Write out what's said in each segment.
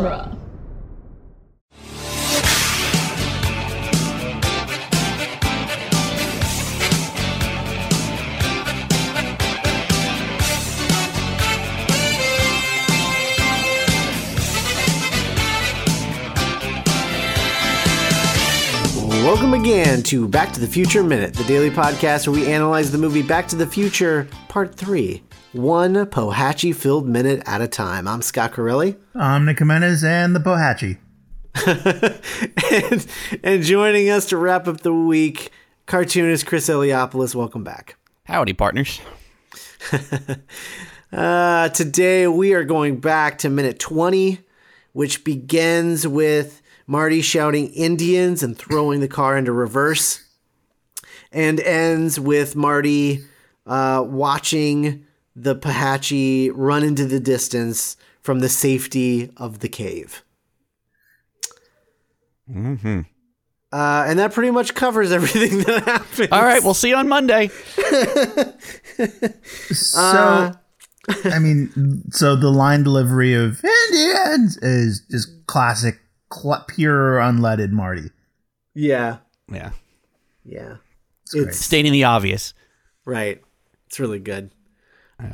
genre. Welcome again to Back to the Future Minute, the daily podcast where we analyze the movie Back to the Future Part 3, one Pohatchie filled minute at a time. I'm Scott Corelli. I'm Nick Jimenez and the Pohatchie. and, and joining us to wrap up the week, cartoonist Chris Eliopoulos. Welcome back. Howdy, partners. Uh, today we are going back to minute 20, which begins with Marty shouting Indians and throwing the car into reverse, and ends with Marty uh, watching the Pohatchie run into the distance from the safety of the cave. Mm-hmm. Uh, and that pretty much covers everything that happened. All right, we'll see you on Monday. So, Uh, I mean, so the line delivery of Indians is just classic, cl- pure unleaded Marty. Yeah, Yeah, yeah. great. It's stating the obvious. Right. It's really good.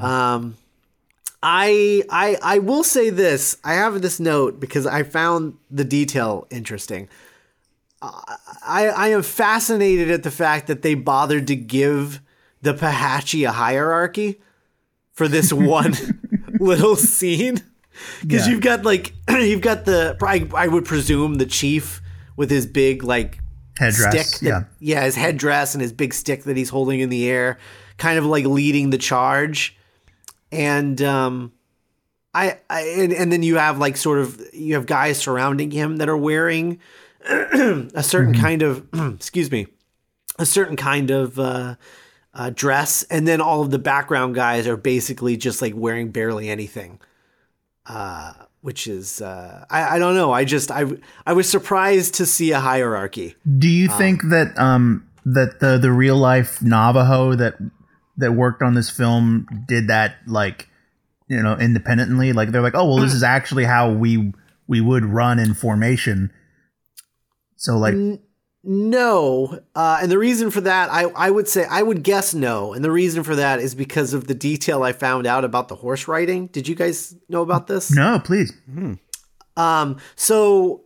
Um I I I will say this. I have this note because I found the detail interesting. I I am fascinated at the fact that they bothered to give the Pahatchi a hierarchy for this one little scene. Because Yeah. you've got like you've got the I, I would presume the chief with his big like Headdress, stick. yeah. Yeah, his headdress and his big stick that he's holding in the air, kind of like leading the charge. And um, I, I and, and then you have like sort of you have guys surrounding him that are wearing a certain kind of excuse me, a certain kind of uh, uh, dress, and then all of the background guys are basically just like wearing barely anything. Uh, which is uh, I, I don't know. I just I I was surprised to see a hierarchy. Do you think that um that the the real life Navajo that that worked on this film did that like you know independently? Like they're like, oh well, this is actually how we we would run in formation. So like, No, uh, and the reason for that, I I would say I would guess no, and the reason for that is because of the detail I found out about the horse riding. Did you guys know about this? no, please. Um, so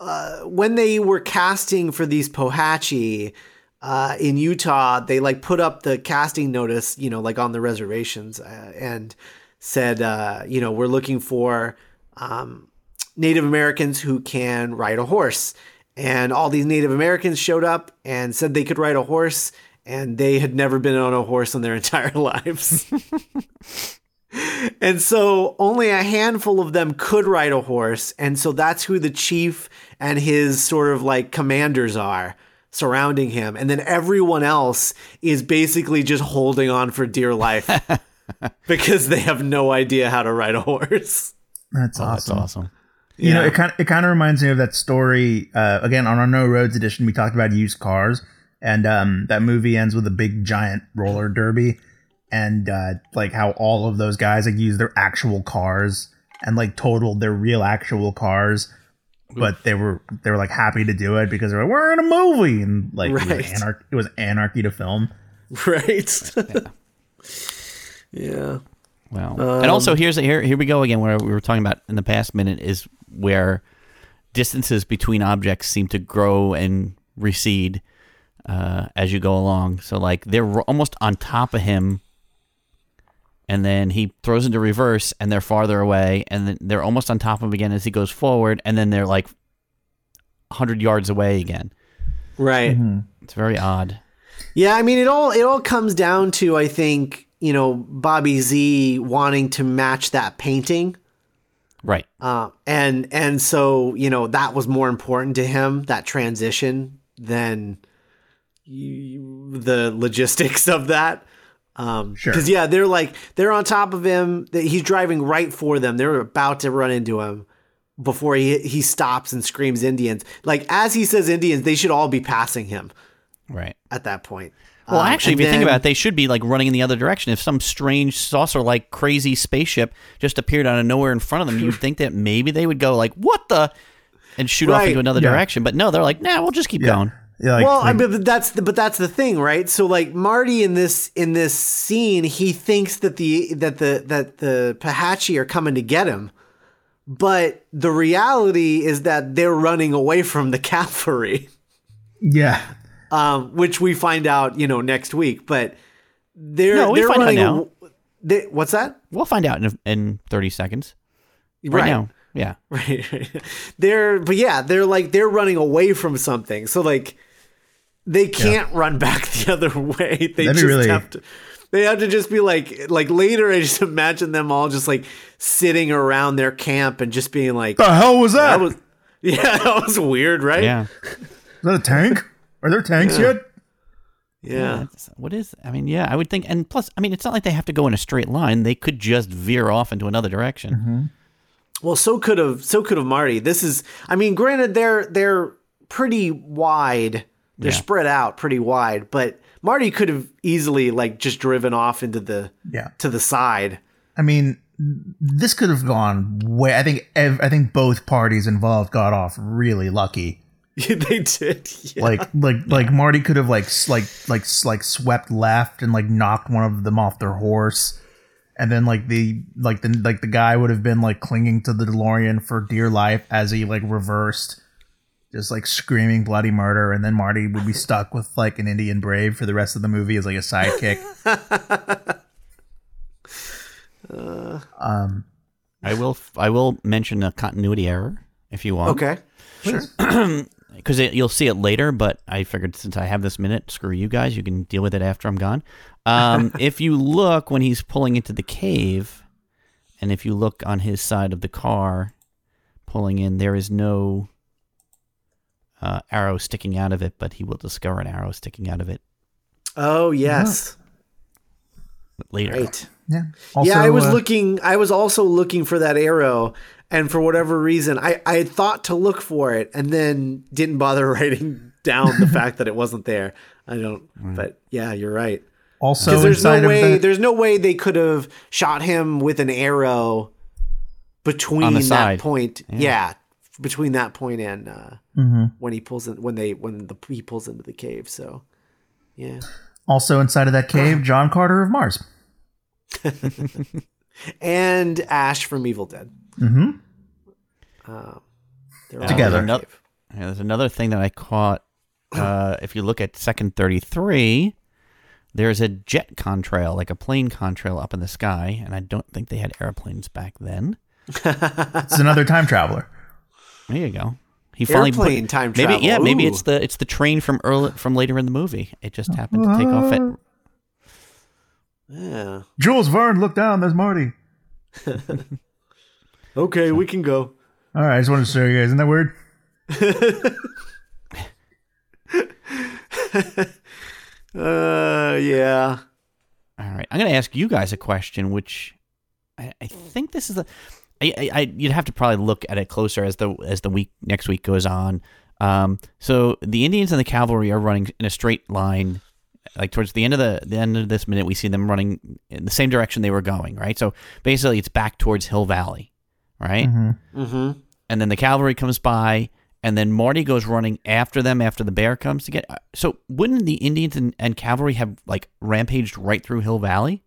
uh, when they were casting for these Pohatchie uh, in Utah, they like put up the casting notice, you know, like on the reservations, uh, and said, uh, you know, we're looking for um, Native Americans who can ride a horse. And all these Native Americans showed up and said they could ride a horse, and they had never been on a horse in their entire lives. And so only a handful of them could ride a horse. And so that's who the chief and his sort of like commanders are surrounding him. And then everyone else is basically just holding on for dear life because they have no idea how to ride a horse. That's Oh, that's awesome. awesome. You know, it kind of, it kind of reminds me of that story. Uh, again, on our No Roads edition, we talked about used cars, and um, that movie ends with a big giant roller derby, and uh, like how all of those guys like use their actual cars and like totaled their real actual cars, but they were they were like happy to do it because they're like we're in a movie and like it, was anar- it was anarchy to film. Right. yeah. Well, and also here's here here we go again. Where we were talking about in the past minute is where distances between objects seem to grow and recede uh, as you go along. So like they're almost on top of him, and then he throws into reverse, and they're farther away, and then they're almost on top of him again as he goes forward, and then they're like hundred yards away again. Right. It's very odd. Yeah, I mean it all it all comes down to I think, you know, Bobby Z wanting to match that painting. Right. Uh, and and so you know that was more important to him that transition than you, the logistics of that. Um, Sure. Because yeah, they're like they're on top of him. That he's driving right for them. They're about to run into him before he he stops and screams Indians. Like as he says Indians, they should all be passing him Right. at that point. Well, Um, actually, if you think about it, they should be like running in the other direction. If some strange saucer like crazy spaceship just appeared out of nowhere in front of them, you'd think that maybe they would go like, "What the?" and shoot off into another Yeah. direction. But no, they're like, "Nah, we'll just keep going." Yeah, like, well, I mean, but that's the, but that's the thing, right? So like Marty in this in this scene, he thinks that the that the that the Pahachi are coming to get him, but the reality is that they're running away from the cavalry, yeah. um, which we find out, you know, next week. But they're No, we they're find out running. now. They, what's that? We'll find out in, in thirty seconds. Right, now, yeah. Right, right. They're but yeah, they're like they're running away from something. So like they can't run back the other way. They That'd just really- have to they have to just be like like later I just imagine them all just like sitting around their camp and just being like The hell was that? that was yeah, that was weird, right? Yeah. Is that a tank? Are there tanks yet? Yeah. That's- What is? I mean, yeah, I would think. And plus, I mean, it's not like they have to go in a straight line. They could just veer off into another direction. Mm-hmm. Well, so could have so could have Marty. This is I mean, granted they're they're pretty wide. They're Yeah. spread out pretty wide, but Marty could have easily like just driven off into the Yeah. to the side. I mean, this could have gone way. I think. ev- I think both parties involved got off really lucky. they did. Yeah. Like, like, like Marty could have like, like, like, like swept left and like knocked one of them off their horse, and then like the like the like the guy would have been like clinging to the DeLorean for dear life as he like reversed, just like screaming bloody murder, and then Marty would be stuck with like an Indian brave for the rest of the movie as like a sidekick. um, I will. I will mention a continuity error if you want. okay. Sure. because you'll see it later. But I figured since I have this minute, screw you guys. You can deal with it after I'm gone. Um, if you look when he's pulling into the cave, and if you look on his side of the car, pulling in, there is no uh, arrow sticking out of it, but he will discover an arrow sticking out of it Oh yes. later. Right. yeah. yeah, I was uh, looking. I was also looking for that arrow, and for whatever reason, I I had thought to look for it, and then didn't bother writing down the fact that it wasn't there. I don't. But yeah, you're right. Also, Because there's no way. the- There's no way they could have shot him with an arrow between that side. point. Yeah. Between that point and uh, Mm-hmm. when he pulls in when they when the he pulls into the cave. So yeah. also inside of that cave, John Carter of Mars. and Ash from Evil Dead. Mm-hmm. Um, Together. in Another, yeah, there's another thing that I caught. Uh, if you look at second 33, there's a jet contrail, like a plane contrail up in the sky, and I don't think they had airplanes back then. It's another time traveler. There you go. He finally put- Airplane time maybe travel. yeah maybe it's the it's the train from early from later in the movie. It just happened to take off at Yeah. Jules Verne, look down. There's Marty. Okay, we can go. All right, I just wanted to show you guys. Isn't that weird? Uh, yeah. All right, I'm going to ask you guys a question, which I, I think this is a. I, I, I you'd have to probably look at it closer as the as the week next week goes on. Um, so the Indians and the cavalry are running in a straight line, like towards the end of the the end of this minute. We see them running in the same direction they were going, right? So basically, it's back towards Hill Valley, right? Mm-hmm. and then the cavalry comes by, and then Marty goes running after them after the bear comes to get. So wouldn't the Indians and, and cavalry have like rampaged right through Hill Valley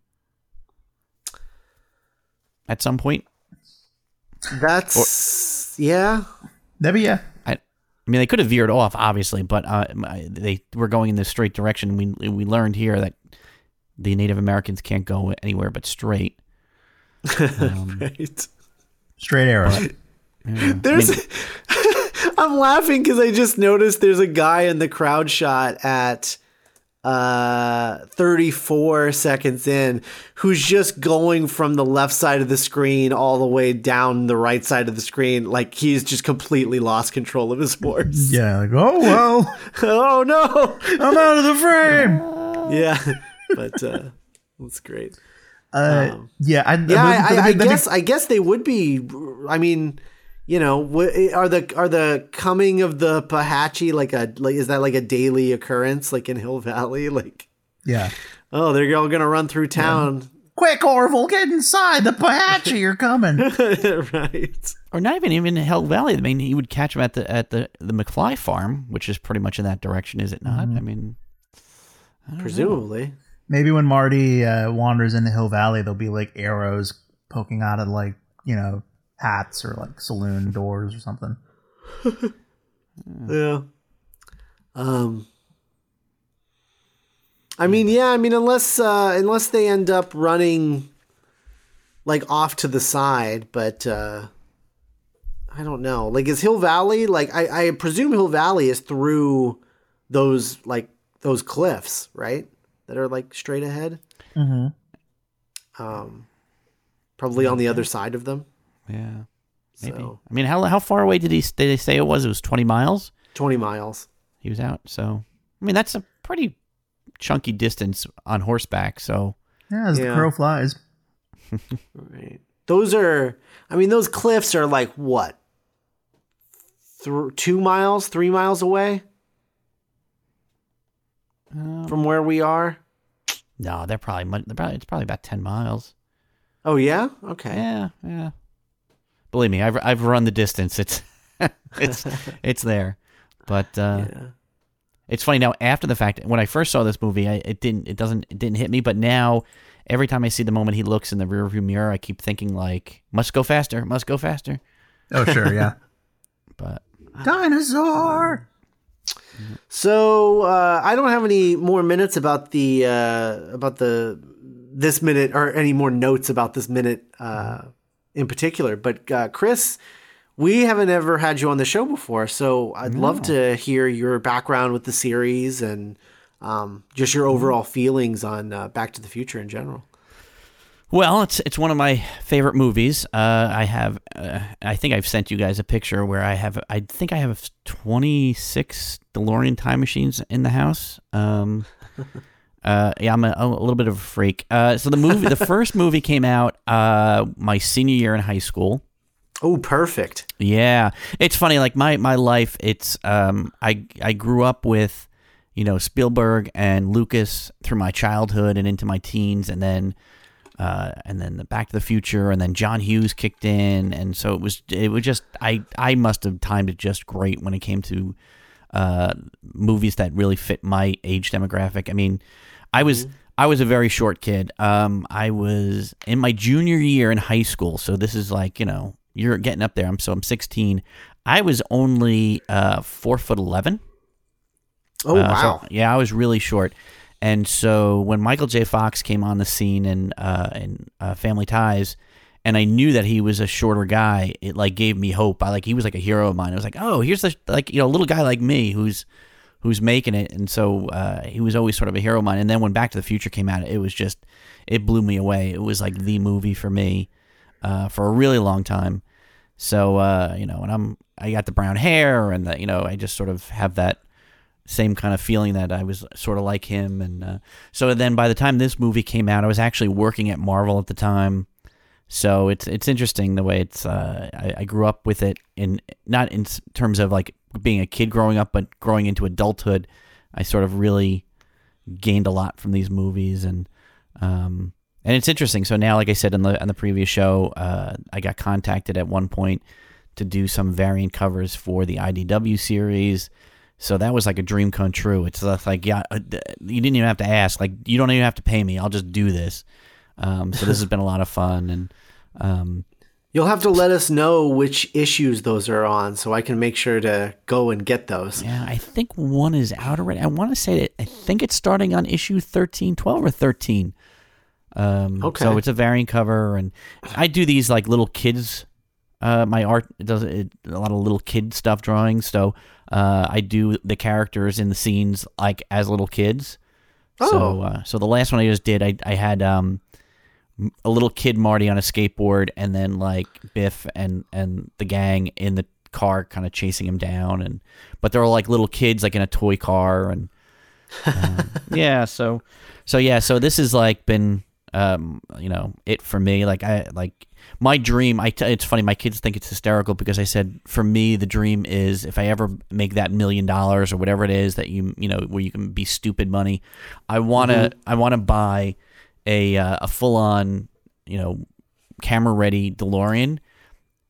at some point? That's yeah. That'd yeah. I, I mean, they could have veered off, obviously, but uh, my- they were going in this straight direction. We we learned here that the Native Americans can't go anywhere but straight. Um, Right. Straight arrow. yeah. There's. I mean, I'm laughing because I just noticed there's a guy in the crowd shot at uh 34 seconds in who's just going from the left side of the screen all the way down the right side of the screen like he's just completely lost control of his horse. yeah. Like, oh well, oh no. I'm out of the frame. Yeah. But uh that's great. Uh, Um, yeah. I, Yeah, I, I, I that'd be- guess I guess they would be. I mean, you know, wh- are the are the coming of the Pahachi like a like is that like a daily occurrence like in Hill Valley? Like, Yeah. Oh, they're all gonna run through town. Quick, Orville, get inside. The Apache are coming. right. or not even even in Hill Valley. I mean, he would catch him at the at the the McFly farm, which is pretty much in that direction, is it not? I mean, Presumably. Maybe when Marty uh, wanders into Hill Valley, there'll be like arrows poking out of like you know hats or like saloon doors or something. Yeah. Um. I mean, yeah. I mean, unless uh, unless they end up running like off to the side, but uh, I don't know. Like, is Hill Valley like? I, I presume Hill Valley is through those like those cliffs, right? That are like straight ahead. Mm-hmm. Um, probably on the other side of them. Yeah, maybe. So I mean, how how far away did he did they say it was? It was twenty miles. twenty miles. He was out. So, I mean, that's a pretty chunky distance on horseback. So, Yeah, as Yeah. the crow flies. Right. Those are, I mean, those cliffs are like what? Th- two miles, three miles away uh, from where we are. no, they're probably, much, they're probably it's probably about ten miles. Oh yeah, okay. Yeah, yeah. Believe me, I've I've run the distance. It's it's it's there, but uh, Yeah. it's funny now. After the fact, when I first saw this movie, I, it didn't it doesn't it didn't hit me. But now, every time I see the moment he looks in the rearview mirror, I keep thinking like, must go faster, must go faster. Oh sure, yeah. But Dinosaur. So uh, I don't have any more minutes about the uh, about the this minute or any more notes about this minute uh, in particular. But uh, Chris, we haven't ever had you on the show before, so I'd love to hear your background with the series and um, just your overall feelings on uh, Back to the Future in general. Well, it's it's one of my favorite movies. Uh, I have, uh, I think I've sent you guys a picture where I have, I think I have twenty six DeLorean time machines in the house. Um, uh, yeah, I'm a, a little bit of a freak. Uh, so the movie, the first movie came out uh, my senior year in high school. Oh, perfect. Yeah, it's funny. Like my my life, it's um, I I grew up with, you know, Spielberg and Lucas through my childhood and into my teens, and then, uh, and then the Back to the Future, and then John Hughes kicked in, and so it was it was just I I must have timed it just great when it came to, uh, movies that really fit my age demographic. I mean, I was. I was a very short kid. Um, I was in my junior year in high school, so this is like you know you're getting up there. I'm so I'm 16. I was only uh, four foot eleven. Oh Uh, so- wow. yeah, I was really short. And so when Michael J. Fox came on the scene in uh, in uh, Family Ties, and I knew that he was a shorter guy, it like gave me hope. I like he was like a hero of mine. I was like, oh, here's the like you know little guy like me who's who's making it, and so uh, he was always sort of a hero of mine. And then when Back to the Future came out, it was just it blew me away. It was like the movie for me uh, for a really long time. So uh, you know, and I'm I got the brown hair, and the, you know, I just sort of have that same kind of feeling that I was sort of like him. And uh, so then by the time this movie came out, I was actually working at Marvel at the time. So it's it's interesting the way it's. Uh, I, I grew up with it in not in terms of like being a kid growing up, but growing into adulthood. I sort of really gained a lot from these movies, and um, and it's interesting. So now, like I said in the on the previous show, uh, I got contacted at one point to do some variant covers for the IDW series. So that was like a dream come true. It's like, yeah, uh, you didn't even have to ask. Like, you don't even have to pay me. I'll just do this. Um, so this has been a lot of fun, and um, You'll have to let us know which issues those are on, so I can make sure to go and get those. yeah, I think one is out already. I want to say that I think it's starting on issue 13, 12 or thirteen. Um, Okay. So it's a variant cover, and I do these like little kids. Uh, my art does it, a lot of little kid stuff drawings. So uh, I do the characters in the scenes like as little kids. So, Oh. uh, so the last one I just did, I I had um a little kid Marty on a skateboard, and then like Biff and and the gang in the car, kind of chasing him down, and but they're all like little kids, like in a toy car, and um, yeah, so so yeah, so this has like been um, you know, it for me. Like I like my dream. I t- it's funny. My kids think it's hysterical because I said for me the dream is if I ever make that million dollars or whatever it is that you you know where you can be stupid money. I wanna Mm-hmm. I wanna buy a uh, a full on you know camera ready DeLorean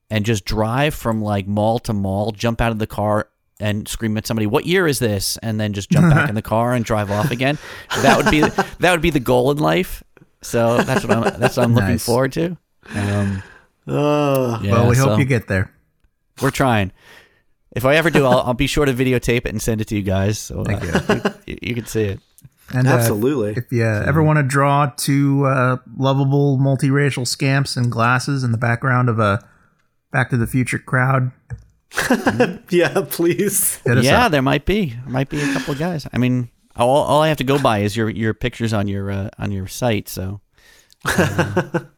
and just drive from like mall to mall, jump out of the car and scream at somebody, "What year is this?" and then just jump back in the car and drive off again. That would be that would be the goal in life. So that's what I'm that's what I'm looking forward to. Um, yeah, well, we so hope you get there. we're trying. If I ever do, I'll, I'll be sure to videotape it and send it to you guys, so uh, you, you can see it. And uh, Absolutely. if you ever want to draw two uh, lovable multiracial scamps in glasses in the background of a Back to the Future crowd, yeah, please. yeah, up. there might be might be a couple of guys. I mean, all, all I have to go by is your your pictures on your uh, on your site. So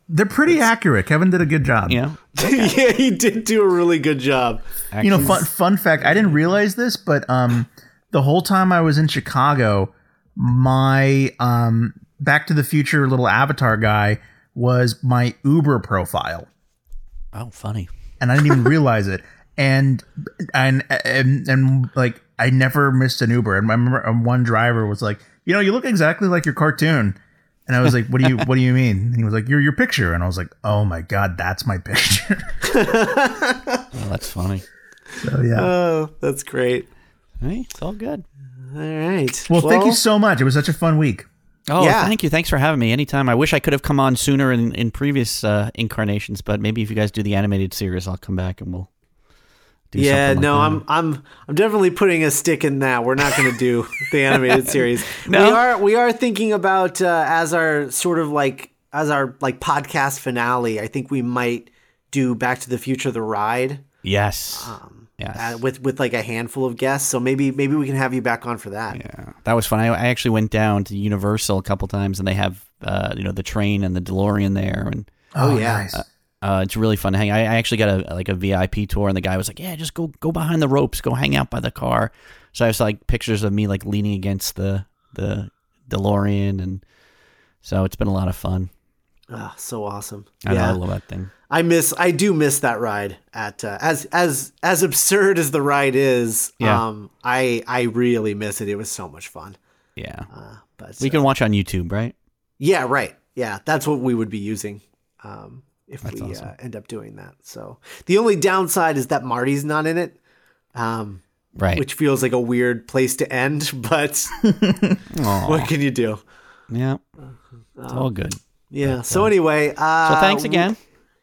They're pretty accurate. Kevin did a good job. you know, yeah, he did do a really good job. You know, fun fun fact. I didn't realize this, but um, the whole time I was in Chicago, my um, Back to the Future little avatar guy was my Uber profile, oh, funny. and I didn't even realize it. And and and and like I never missed an Uber. And I remember one driver was like, "You know, you look exactly like your cartoon." And I was like, "What do you What do you mean?" And he was like, "You're your picture." And I was like, "Oh my god, that's my picture." Oh, that's funny. so yeah. Oh, that's great. Hey, it's all good. All right. well, thank you so much. It was such a fun week. Oh, Yeah. thank you. Thanks for having me. Anytime. I wish I could have come on sooner in, in previous uh, incarnations, but maybe if you guys do the animated series, I'll come back and we'll do Yeah, like no, that. I'm I'm I'm definitely putting a stick in that. We're not going to do the animated series. No? We are we are thinking about uh, as our sort of like as our like podcast finale. I think we might do Back to the Future the ride Yes. Um, yes. uh, with with like a handful of guests. So maybe maybe we can have you back on for that. Yeah, that was fun. I, I actually went down to Universal a couple times, and they have uh, you know the train and the DeLorean there, and Oh, yeah. nice. uh, it's really fun to hang. I, I actually got a like a VIP tour, and the guy was like, "Yeah, just go go behind the ropes, go hang out by the car." So I was like pictures of me like leaning against the the DeLorean, and so it's been a lot of fun. Ah, so awesome. I, know, I yeah, love that thing. I miss I do miss that ride at uh, as as as absurd as the ride is. Yeah. Um, I I really miss it. It was so much fun. Yeah, Uh, but we uh, can watch on YouTube, right? Yeah, right. Yeah, that's what we would be using um, if That's we awesome. uh, end up doing that. So the only downside is that Marty's not in it, um, Right. which feels like a weird place to end. But what can you do? yeah, it's all good. Yeah. So anyway, uh, So thanks again.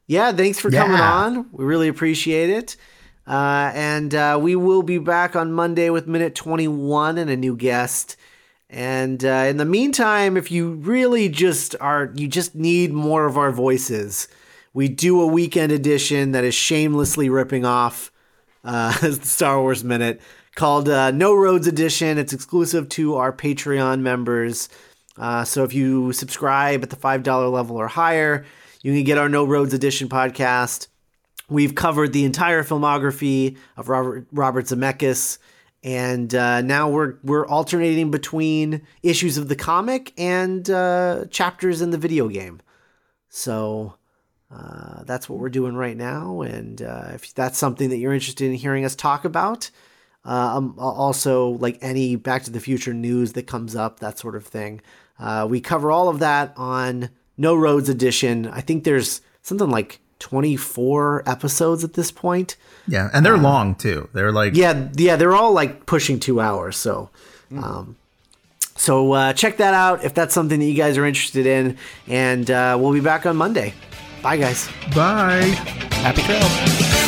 Yeah, thanks for coming on. We really appreciate it. Uh, and uh, we will be back on Monday with minute 21 and a new guest. And uh, in the meantime, if you really just are, you just need more of our voices, we do a weekend edition that is shamelessly ripping off uh, the Star Wars Minute called uh, No Roads Edition. It's exclusive to our Patreon members. Uh, so if you subscribe at the $5 level or higher, you can get our No Roads Edition podcast. We've covered the entire filmography of Robert Robert Zemeckis, and uh, now we're we're alternating between issues of the comic and uh, chapters in the video game. So uh, that's what we're doing right now. And uh, if that's something that you're interested in hearing us talk about, uh, um, also like any Back to the Future news that comes up, that sort of thing, uh, we cover all of that on No Roads Edition. I think there's something like 24 episodes at this point. Yeah, and they're long too. They're like Yeah, yeah, they're all like pushing two hours. So, um, so uh, check that out if that's something that you guys are interested in. And uh, we'll be back on Monday. Bye, guys. bye. Happy trails.